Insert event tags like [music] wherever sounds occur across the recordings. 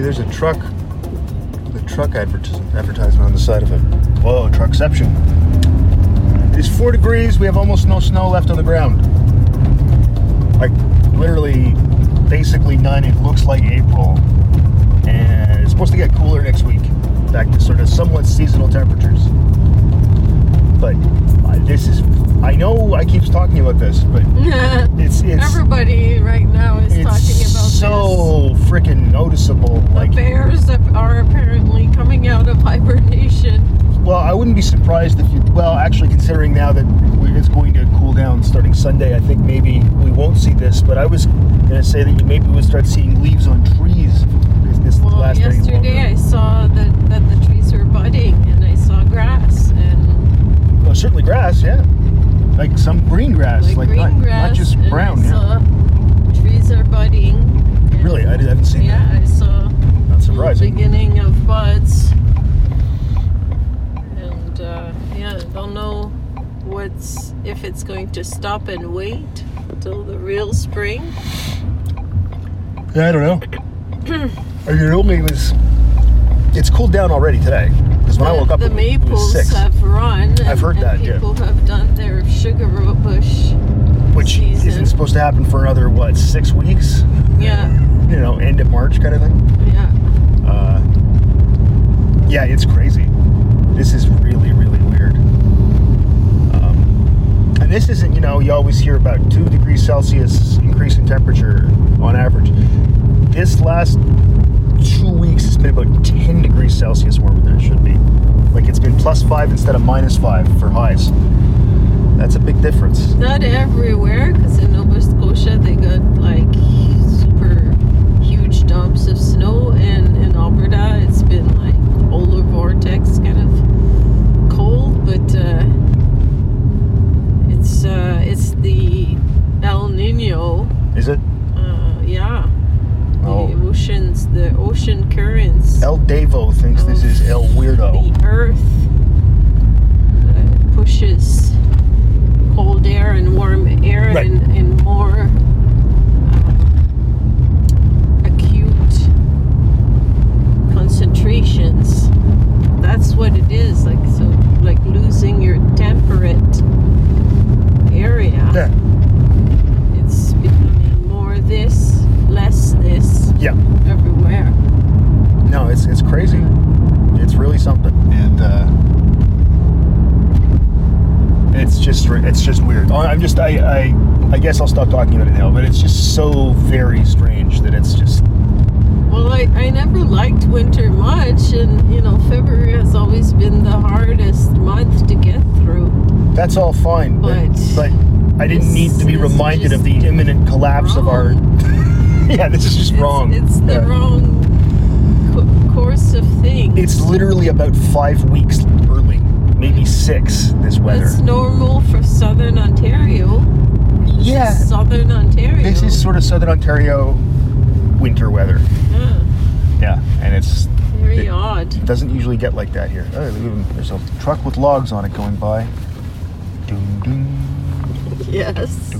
Hey, there's a truck. The truck advertis- advertisement on the side of it. Whoa, truckception. It's four degrees. We have almost no snow left on the ground. Like literally, basically none. It looks like April, and it's supposed to get cooler next week. Back to sort of somewhat seasonal temperatures. But uh, this is. I know I keep talking about this, but [laughs] it's it's Everybody right now is talking about so freaking noticeable. this. Like bears that are apparently coming out of [laughs] hibernation. Well, I wouldn't be surprised if you. Well, actually, considering now that it's going to cool down starting Sunday, I think maybe we won't see this. But I was going to say that you maybe would start seeing leaves on trees. This, this Well, last yesterday I saw that, that the trees were budding and I saw grass and Well, certainly grass, yeah, like some green grass, like, like, green not, grass. not just brown. Yeah. trees are budding. Really, I, haven't seen Yeah, I saw that. Not the surprising. beginning of buds. And uh, yeah, I don't know what's if it's going to stop and wait till the real spring. Yeah, I don't know. [clears throat] Mean, it only was. It's cooled down already today because when I woke up, the it it maples six, have run. And, I've heard that, yeah. People have done their sugar bush. which season. isn't supposed to happen for another what six weeks. Yeah, You know, end of March kind of thing. yeah. Uh, yeah, it's crazy. This is really, really weird. Um, and this isn't, you know, you always hear about two degrees Celsius increase in temperature on average. This last two weeks, it's been about 10 degrees Celsius warmer than it should be. Like it's been plus five instead of minus five for highs. That's a big difference. Not everywhere, because in Nova Scotia they got like super huge dumps of snow, and Alberta it's been like polar vortex kind of cold, but uh, it's uh, it's the El Nino. Is it? Uh, yeah, Oh. the oceans, the ocean currents. El Davo thinks this is El Weirdo. the earth pushes cold air and warm air Right. in, in more uh, acute concentrations. That's what it is. Like so, like losing your temperate area. Yeah. It's becoming more this, less this Yeah. everywhere. No, it's it's crazy. It's really something, and uh, it's just it's just weird. Oh, I'm just I, I I guess I'll stop talking about it now, but it's just so very strange that it's just Well, I, I never liked winter much, and you know, February has always been the hardest month to get through. that's all fine, but But but I didn't need to be reminded of the imminent collapse of our. [laughs] yeah, this is just It's, wrong. it's the Yeah. wrong co- course of things. It's literally about five weeks early, maybe six. This weather. It's normal for southern Ontario. This Yeah. southern Ontario. This is sort of southern Ontario winter weather. yeah, Yeah, and it's very it- odd. It doesn't usually get like that here. Oh, there's a truck with logs on it going by. Doom, doom. Yes.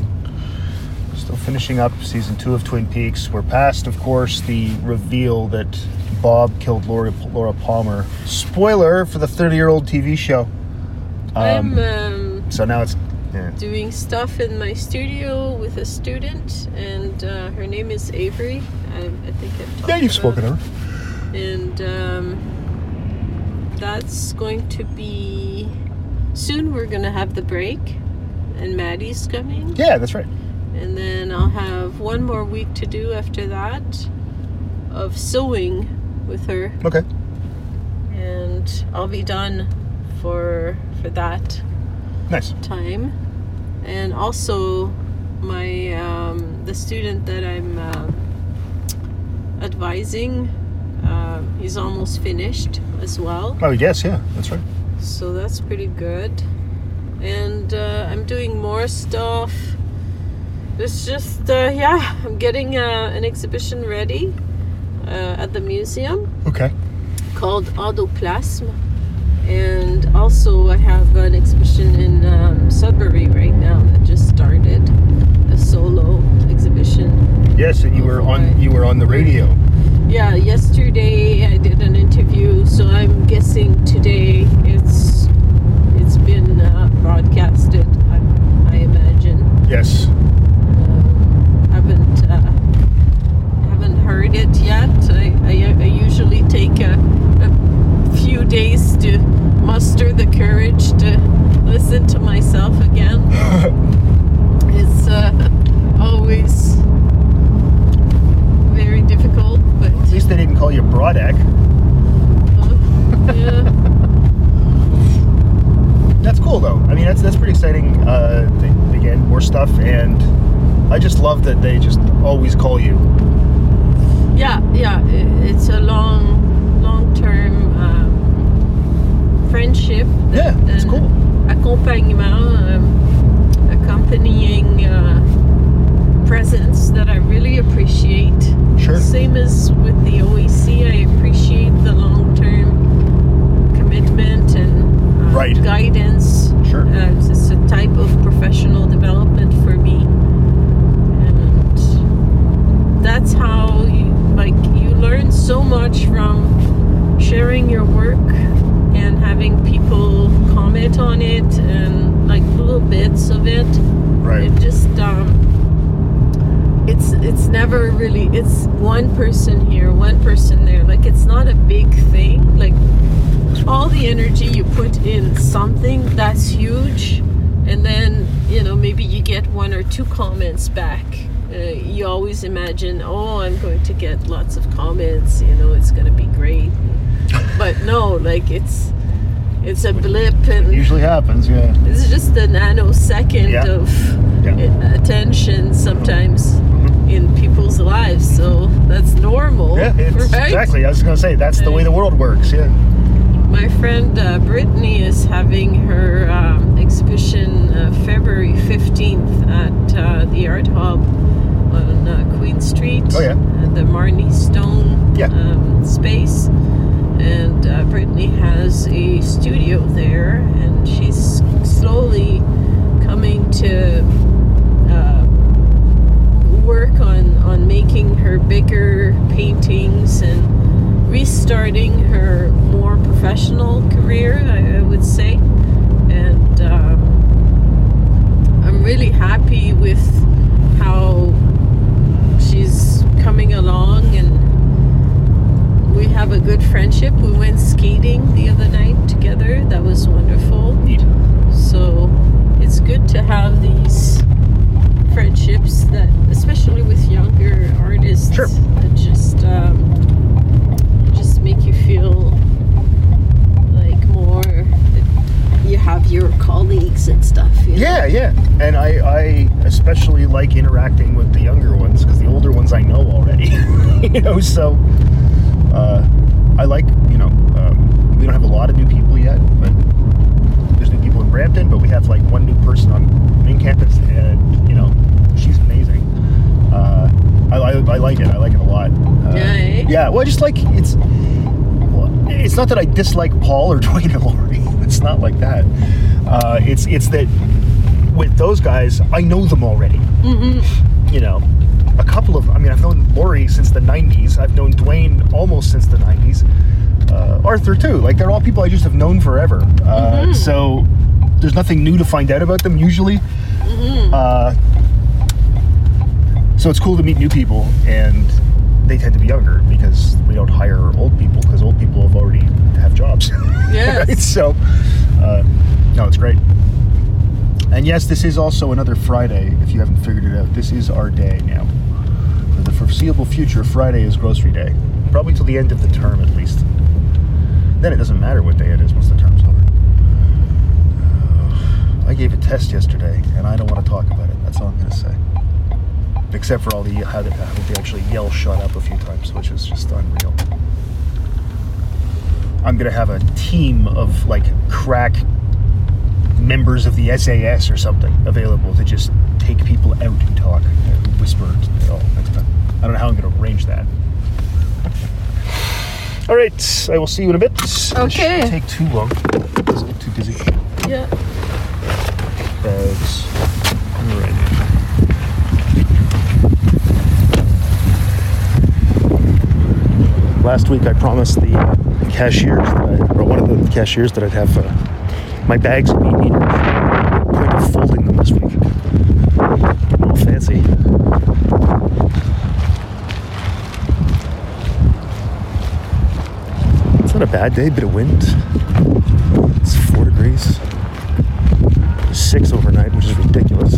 Still finishing up season two of Twin Peaks. We're past, of course, the reveal that Bob killed Laura, Laura Palmer. Spoiler for the 30 year old TV show. I'm Um, um, so now it's. Yeah. doing stuff in my studio with a student, and uh, her name is Avery. I, I think I've talked yeah, you've about spoken of her. and um, that's going to be soon. We're gonna have the break, and Maddie's coming, Yeah, that's right. and then I'll have one more week to do after that of sewing with her, Okay. and I'll be done for for that Nice. time, and also my um, the student that I'm um advising. Um, he's almost finished as well. Oh, yes, yeah, that's right. So that's pretty good. And uh, I'm doing more stuff. It's just, uh, yeah, I'm getting uh, an exhibition ready uh, at the museum Okay. called Autoplasm. And also, I have an exhibition in um, Sudbury right now that just started a solo exhibition. Yes, and you were on you were on the radio. yeah, yesterday I did an interview, so I'm guessing today it's it's been uh, broadcasted. I, I imagine. Yes. Um, haven't uh, haven't heard it yet. I, I, I usually take a, a few days to muster the courage to listen to myself again. [laughs] it's uh, always very difficult, but At least they didn't call you Brodak. uh, yeah. [laughs] That's cool though. I mean, that's that's pretty exciting. Uh, they, again, more stuff, and I just love that they just always call you. Yeah, yeah, it's a long, long-term um, friendship. Yeah, it's cool. Accompagnement, um, accompanying uh, presence that I really appreciate. Sure. Same as with the OEC, I appreciate the long-term commitment and uh, Right. guidance. Sure. Uh, it's a type of professional development for me, and that's how you like you learn so much from sharing your work and having people comment on it and like little bits of it. Right. It just um, it's it's never really it's one person here, one person there. Like it's not a big thing. Like all the energy you put in something that's huge and then you know maybe you get one or two comments back uh, you always imagine oh i'm going to get lots of comments you know it's going to be great [laughs] but no like it's it's a blip and Usually happens. Yeah. it's just a nanosecond Yeah. of Yeah. uh, attention sometimes Mhm. in people's lives so that's normal Yeah. It's [laughs] right? exactly. I was gonna say that's the way the world works. Yeah. My friend uh, Brittany is having her um, exhibition uh, February 15th at uh, the Art Hub on uh, Queen Street. Oh, yeah. At the Marnie Stone Yeah. um, space. And uh, Brittany has a studio there, and she's slowly coming to uh, work on, on making her bigger paintings and restarting her more professional career, I, I would say. And um, I'm really happy with how she's coming along and we have a good friendship. We went skating the other night together. That was wonderful. So it's good to have these friendships that, especially with younger artists, Sure. that just um, just make you feel like more. You have your colleagues and stuff. You know? Yeah, yeah. And I, I especially like interacting with the younger ones because the older ones I know already. [laughs] you know, so uh, I like, you know, um, we don't have a lot of new people yet, but there's new people in Brampton, but we have like one new person on main campus, and you know, she's amazing. Uh, I, I, I like it. I like it a lot. Uh, Yeah, eh? Yeah. Well, I just like it's. It's not that I dislike Paul or [laughs] Dwayne and Lori. It's not like that. Uh, it's it's that with those guys, I know them already. Mm-hmm. You know, a couple of. I mean, I've known Lori since the '90s. I've known Dwayne almost since the '90s. Uh, Arthur too. Like they're all people I just have known forever. Uh, Mhm. So there's nothing new to find out about them usually. Mm-hmm. Uh, so it's cool to meet new people, and they tend to be younger because we don't hire old people because old people have already have jobs. [laughs] Yes. right? So, uh, no, it's great. And yes, this is also another Friday. If you haven't figured it out, this is our day now. Foreseeable future, Friday is grocery day, probably till the end of the term at least. Then it doesn't matter what day it is once the term's over. Uh, I gave a test yesterday, and I don't want to talk about it. That's all I'm going to say. Except for all the how they, how they actually yell "shut up" a few times, which is just unreal. I'm going to have a team of like crack members of the SAS or something available to just take people out and talk, and whisper and all. I don't know how I'm going to arrange that. All right, I will see you in a bit. Okay. shouldn't take too long. Doesn't get too busy. Yeah. Bags. Alright. Last week I promised the uh, cashiers that I, or one of the cashiers that I'd have uh, my bags be neat. Point of folding them this week. All fancy. Not a bad day, bit of wind. It's four degrees. Six overnight, which is ridiculous.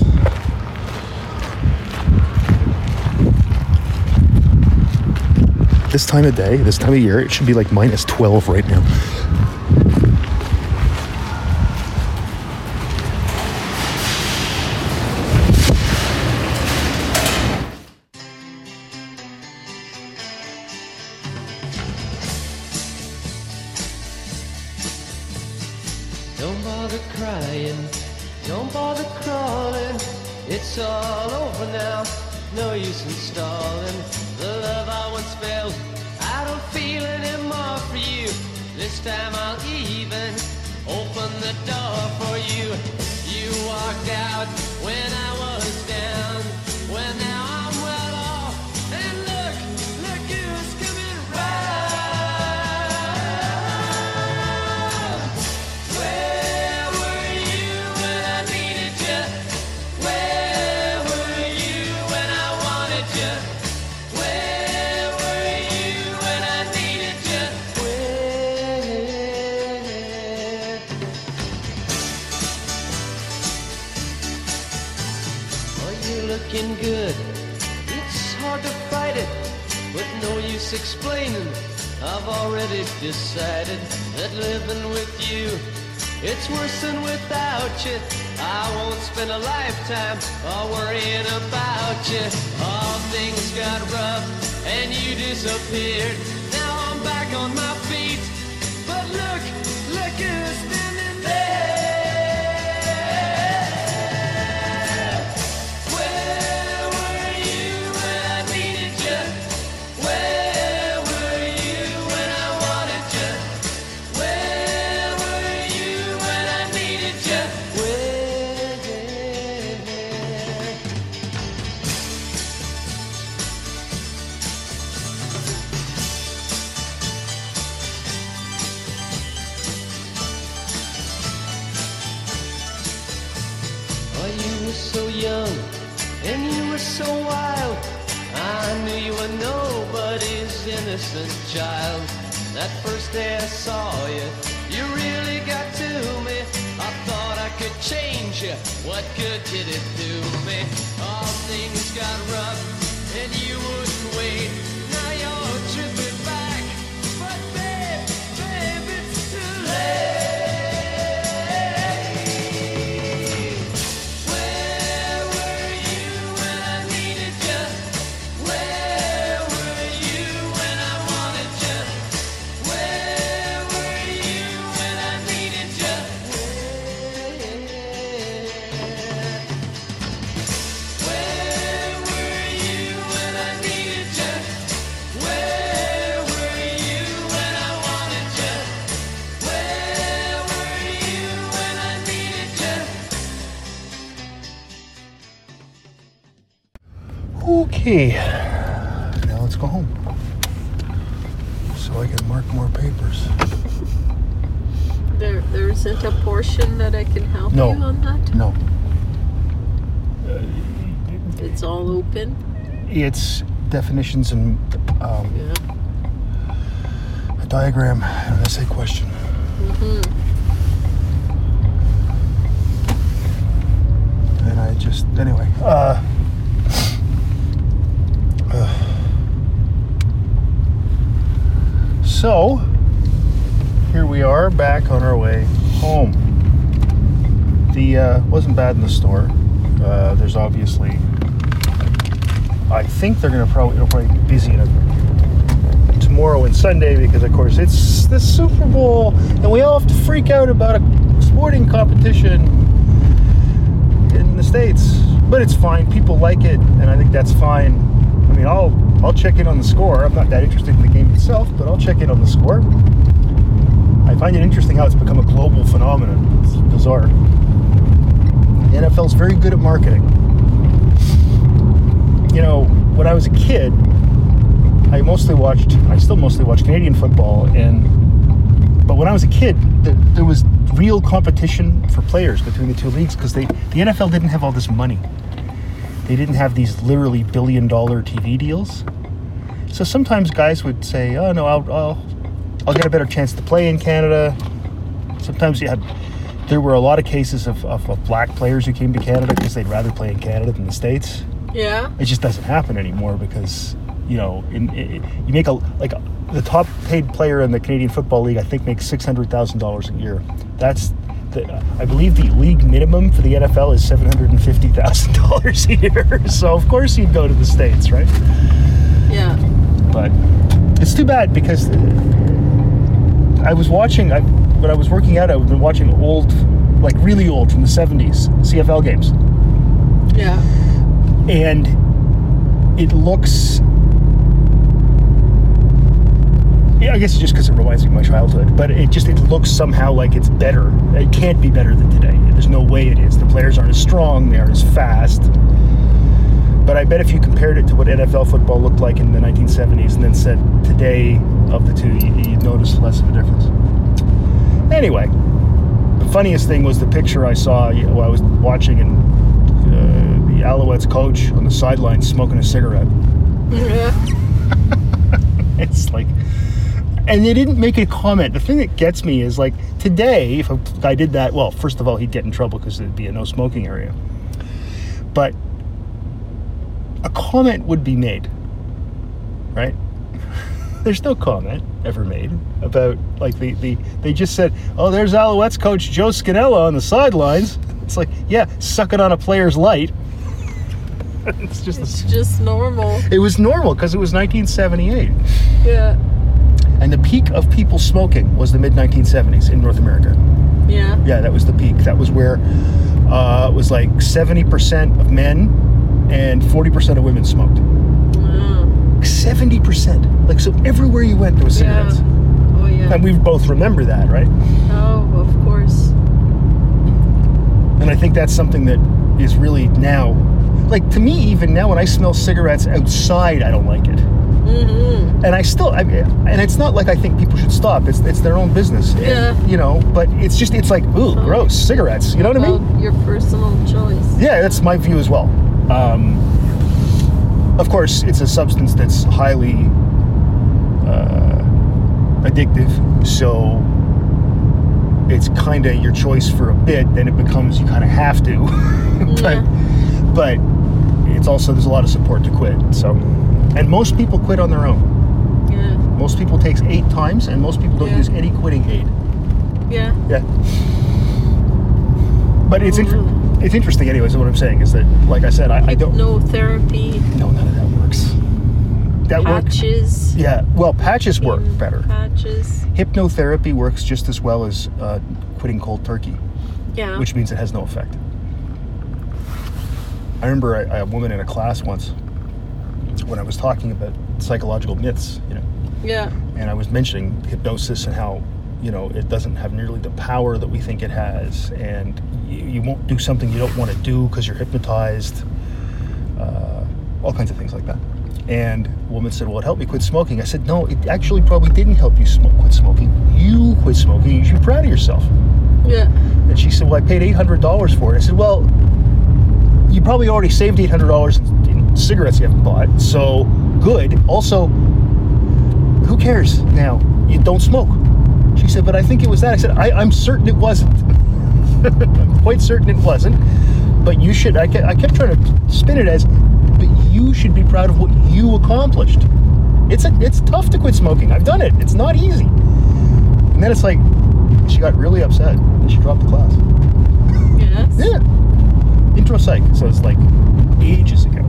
This time of day, this time of year, it should be like minus 12 right now. Stalling. The love I once felt, I don't feel anymore for you. This time I'll even open the door for you. You walked out when I explaining. I've already decided that living with you, it's worse than without you. I won't spend a lifetime all worrying about you. All things got rough and you disappeared. Now I'm back on my feet. But look, look who's child. That first day I saw you, you really got to me. I thought I could change you. What good did it do me? All things got rough and you wouldn't wait. Okay. Now let's go home. So I can mark more papers. There, there isn't a portion that I can help No. you on that. No. It's all open. It's definitions and um, Yeah. a diagram and an essay question. And I just, anyway. Uh, so, here we are back on our way home. The uh, wasn't bad in the store. Uh, there's obviously, I think they're gonna probably it'll probably be busy tomorrow and Sunday because, of course, it's the Super Bowl, and we all have to freak out about a sporting competition in the states. But it's fine. People like it, and I think that's fine. I mean, I'll I'll check in on the score. I'm not that interested in the game itself, but I'll check in on the score. I find it interesting how it's become a global phenomenon. It's bizarre. The NFL's very good at marketing. You know, when I was a kid, I mostly watched. I still mostly watch Canadian football, and but when I was a kid, there, there was real competition for players between the two leagues because they the NFL didn't have all this money. They didn't have these literally billion dollar TV deals. So sometimes guys would say, "Oh no, I'll I'll, I'll get a better chance to play in Canada." Sometimes you had there were a lot of cases of, of, of black players who came to Canada because they'd rather play in Canada than the states Yeah. it just doesn't happen anymore because you know in, i you make a like the top paid player in the Canadian Football League I think makes six hundred thousand dollars a year. That's the, I believe the league minimum for the NFL is seven hundred and fifty thousand dollars a year. [laughs] So of course you'd go to the states, right? Yeah. But it's too bad because I was watching I, when I was working out. I've been watching old, like really old from the seventies CFL games Yeah. and it looks yeah i guess it's just because it reminds me of my childhood but it just it looks somehow like it's better. It can't be better than today. There's no way it is. The players aren't as strong. They aren't as fast. But i bet if you compared it to what nfl football looked like in the 1970s and then said today of the two you, you'd notice less of a difference. Anyway the funniest thing was the picture i saw while i was watching and uh, the Alouettes coach on the sideline smoking a cigarette. Yeah. [laughs] [laughs] It's like, and they didn't make a comment. The thing that gets me is like today, if a guy did that, well, first of all, he'd get in trouble because it'd be a no smoking area. But a comment would be made, right? [laughs] There's no comment ever made about like the, the they just said, oh, there's Alouettes coach Joe Scannella on the sidelines. It's like, yeah, suck it on a Player's Light. [laughs] it's just It's just normal. it was normal because it was 1978. Yeah. And the peak of people smoking was the mid 1970s in North America. Yeah. Yeah, that was the peak. That was where uh, it was like 70% of men and 40% of women smoked. Uh, 70%. Like, so everywhere you went, there was cigarettes. yeah. cigarettes. Oh yeah. And we both remember that, right? Oh, of course. And I think that's something that is really now, like to me, even now, when I smell cigarettes outside, I don't like it. Mm-hmm. and I still, I mean, and it's not like I think people should stop. It's it's their own business. And, Yeah. you know, but it's just it's like ooh, gross cigarettes. You know what I mean? Your personal choice. Yeah, that's my view as well. Um, of course, it's a substance that's highly uh, addictive, so it's kind of your choice for a bit. Then it becomes you kind of have to, [laughs] but Yeah. but it's also there's a lot of support to quit. So, and most people quit on their own. Yeah. Most people takes eight times, and most people don't Yeah. use any quitting aid. Yeah. Yeah. But it's inter- Mm. it's interesting, anyways. What I'm saying is that, like I said, I, I don't. Hypnotherapy. No, none of that works. That works. Patches. Yeah. Well, patches work better. Patches. Hypnotherapy works just as well as uh, quitting cold turkey, Yeah. which means it has no effect. I remember I a woman in a class once when I was talking about psychological myths, you know, yeah. and I was mentioning hypnosis and how you know it doesn't have nearly the power that we think it has, and you, you won't do something you don't want to do because you're hypnotized. Uh, all kinds of things like that. And a woman said, "Well, it helped me quit smoking." I said, "No, it actually probably didn't help you smoke, quit smoking. You quit smoking. You should be proud of yourself." Yeah. And she said, "Well, I paid eight hundred dollars for it." I said, "Well, you probably already saved eight hundred dollars in cigarettes you haven't bought, so good. Also, who cares now? You don't smoke." She said, "But I think it was that." I said, I, "I'm certain it wasn't. [laughs] I'm quite certain it wasn't. But you should." I kept, I kept trying to spin it as, "But you should be proud of what you accomplished." It's a, it's tough to quit smoking. I've done it. It's not easy. And then it's like, she got really upset and she dropped the class. Yes. Yeah. Intro psych. So it's like ages ago.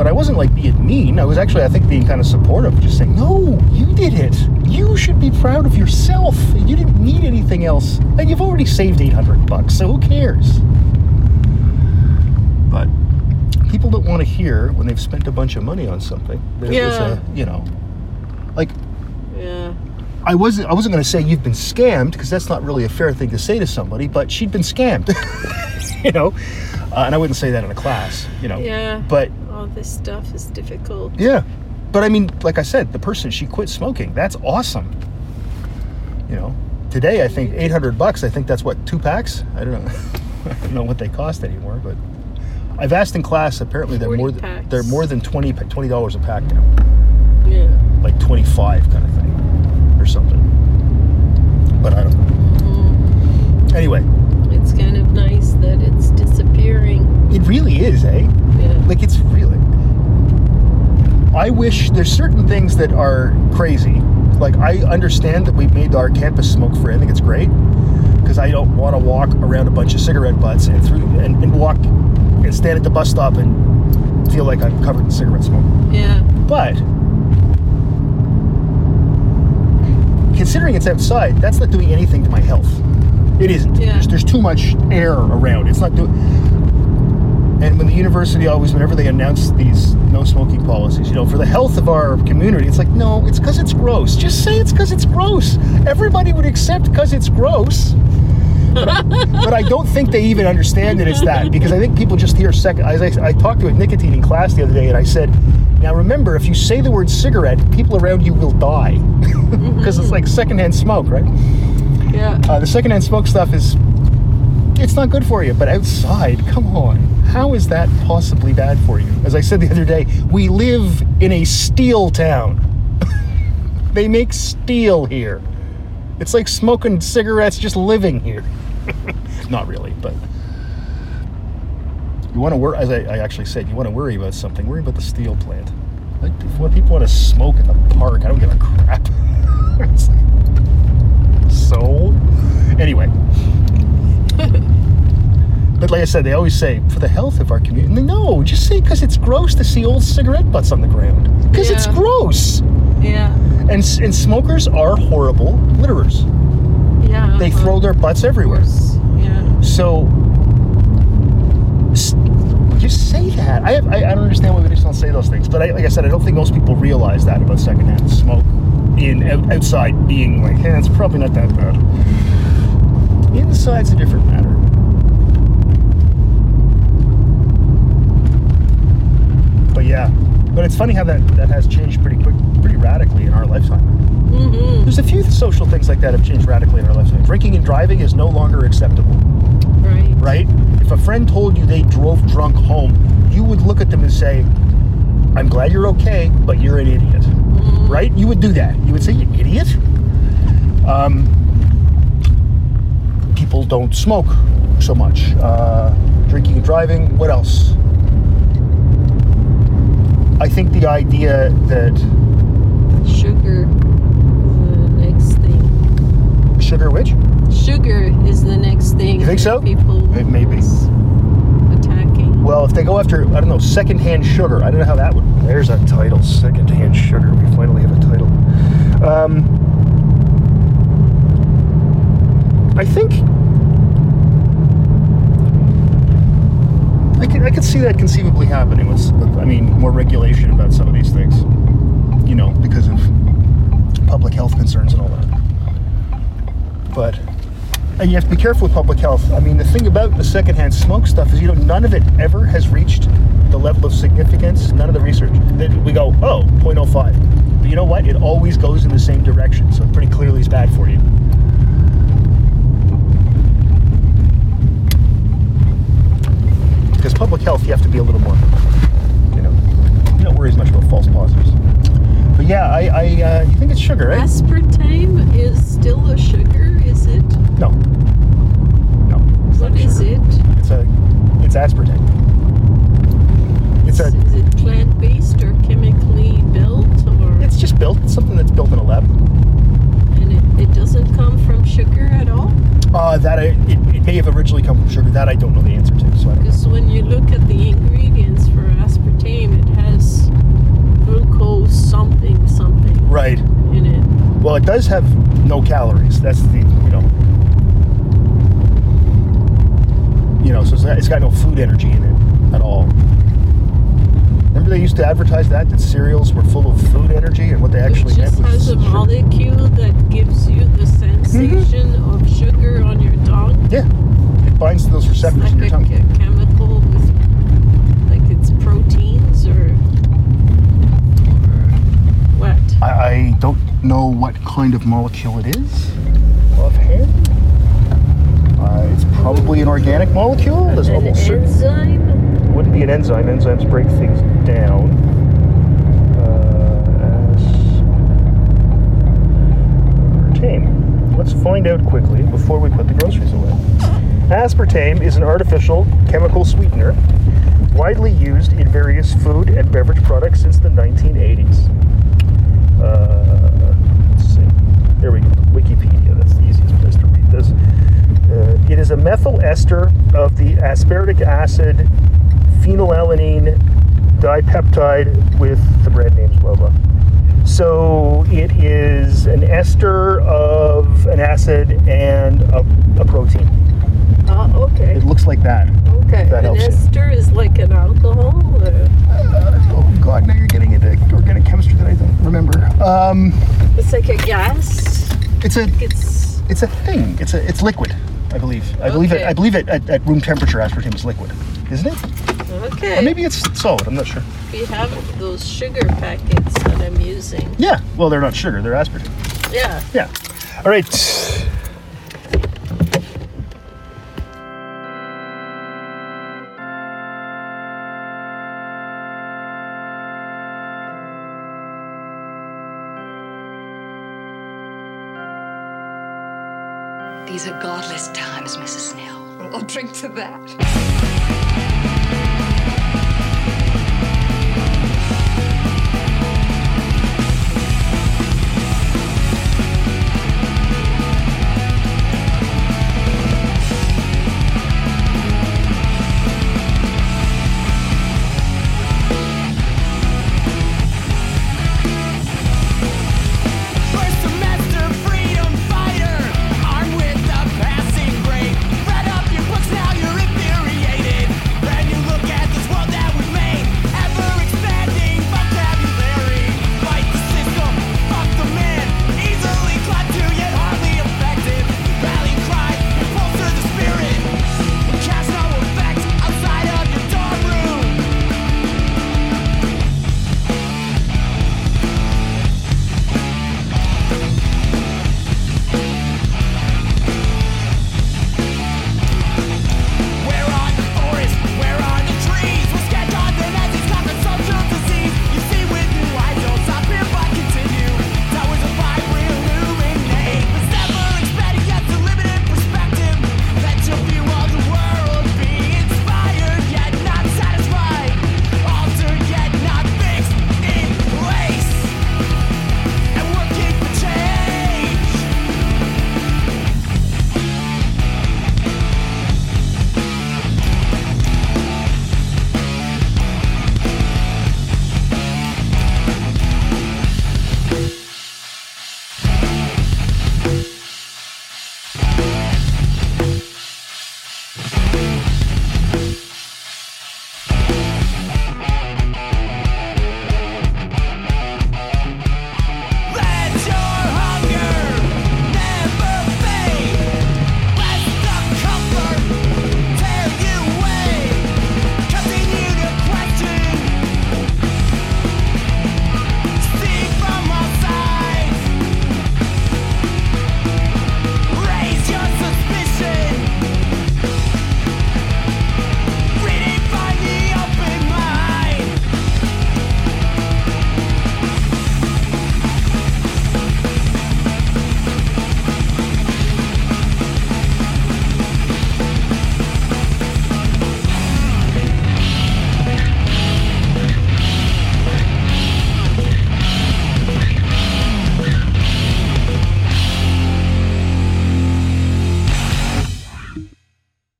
But I wasn't like being mean. I was actually, I think, being kind of supportive, just saying, no, you did it. You should be proud of yourself. You didn't need anything else. And you've already saved 800 bucks, so who cares? But people don't want to hear when they've spent a bunch of money on something. That it was Yeah. a, you know, like Yeah. I wasn't I wasn't going to say you've been scammed because that's not really a fair thing to say to somebody, but she'd been scammed. [laughs] you know, uh, and I wouldn't say that in a class, you know. Yeah. But All this stuff is difficult. yeah, but I mean, like I said, the person she quit smoking. That's awesome. You know, today I think 800 bucks. I think that's what two packs. I don't know. [laughs] I don't know what they cost anymore, but I've asked in class. Apparently, they're more than packs. they're more than 20 20 dollars a pack now, Yeah. like 25 kind of thing, or something. But I don't know. Anyway, It's kind of nice that it's disappearing. it really is, eh? Yeah. Like it's really. I wish there's certain things that are crazy. Like I understand that we've made our campus smoke free. I think it's great because I don't want to walk around a bunch of cigarette butts and through and, and walk and stand at the bus stop and feel like I'm covered in cigarette smoke. Yeah. But considering it's outside, that's not doing anything to my health. It isn't. Yeah. There's, there's too much air around. It's not doing. And when the university always, whenever they announce these no smoking policies, you know, for the health of our community, it's like, no, it's because it's gross. Just say it's because it's gross. Everybody would accept because it's gross. But I, but I don't think they even understand that it's that because I think people just hear second. As I, I talked to a nicotine in class the other day, and I said, "Now remember, if you say the word cigarette, people around you will die [laughs] because it's like secondhand smoke, right? Yeah. Uh, the secondhand smoke stuff is it's not good for you, but outside, come on, how is that possibly bad for you? As I said the other day, we live in a steel town. [laughs] they make steel here. It's like smoking cigarettes, just living here. [laughs] not really, but you want to worry. As I, I actually said, you want to worry about something. Worry about the steel plant. Like, if people want to smoke in the park, I don't give a crap. [laughs] So, anyway. But like I said, they always say for the health of our community. No, just say because it's gross to see old cigarette butts on the ground. Because it's gross. Yeah. And and smokers are horrible litterers. Yeah. They uh-huh. throw their butts everywhere. Yeah. So just say that. I, have, I I don't understand why we just don't say those things. But I, like I said, I don't think most people realize that about secondhand smoke in out, outside being like, hey, it's probably not that bad. Inside's a different matter. But yeah, but it's funny how that that has changed pretty quick, pretty radically in our lifetime. Mm-hmm. There's a few social things like that have changed radically in our lifetime. Drinking and driving is no longer acceptable Right. right? If a friend told you they drove drunk home, you would look at them and say, I'm glad you're okay, but you're an idiot, right? You would do that. You would say, You idiot? Um, people don't smoke so much. Uh, drinking and driving, what else? The idea that Sugar. The next thing. sugar, which? Sugar is the next thing. You think so? People. It may be. Attacking. Well, if they go after, I don't know, secondhand sugar, I don't know how that would. There's a title, secondhand sugar. We finally have a title. Um, I think I can I could see that conceivably happening with, I mean, more regulation about some of these things. You know, because of public health concerns and all that. But and you have to be careful with public health. I mean, the thing about the secondhand smoke stuff is, you know, none of it ever has reached the level of significance. None of the research that we go, oh, oh, 0.05. But you know what? It always goes in the same direction. So it pretty clearly is bad for you. Because public health, you have to be a little more, you know, you don't worry as much about false positives. But yeah, I, I uh, you think it's sugar, right? Aspartame is still a sugar, is it? No. No. it's What sugar. it? It's a, it's aspartame. It's a, Is it plant-based or chemically built, or it's just built. It's something that's built in a lab. and it, it doesn't come from sugar at all? Uh, that I, it, it may have originally come from sugar. That I don't know the answer to. So I don't. Because when you look at the ingredients for aspartame, it has glucose something something Right. in it. Well, it does have no calories. That's the you know. You know, so it's got, it's got no food energy in it at all. Remember they used to advertise that that cereals were full of food energy, and what they actually it meant just was has a sugar. molecule that gives you the sensation of sugar on your tongue. Yeah, it binds to those receptors like in your tongue. che- chemical with, like it's proteins or. what I, I don't know what kind of molecule it is offhand. Uh, it's probably an organic molecule. There's An almost enzyme? it wouldn't be an enzyme. Enzymes break things down. Uh, aspartame. Let's find out quickly before we put the groceries away. Aspartame is an artificial chemical sweetener widely used in various food and beverage products since the 1980s. Uh, let's see. There we go. Wikipedia. That's the easiest place to read this. Uh, it is a methyl ester of the aspartic acid phenylalanine dipeptide with the brand names, blah blah. So it is an ester of an acid and a, a protein. Oh, okay. It looks like that. Okay. that An helps you. ester is like an alcohol? Or Oh God! Now you're getting into organic chemistry that I don't remember. Um, it's like a gas? it's a It's. it's a thing. It's a it's liquid. I believe. I believe it. I believe it at, at room temperature. Aspartame is liquid, isn't it? Okay. Or maybe it's solid. I'm not sure. we have those sugar packets that I'm using. Yeah. Well, they're not sugar. They're aspartame. Yeah. Yeah. All right. These are godless times, Mrs. Snell. I'll drink to that.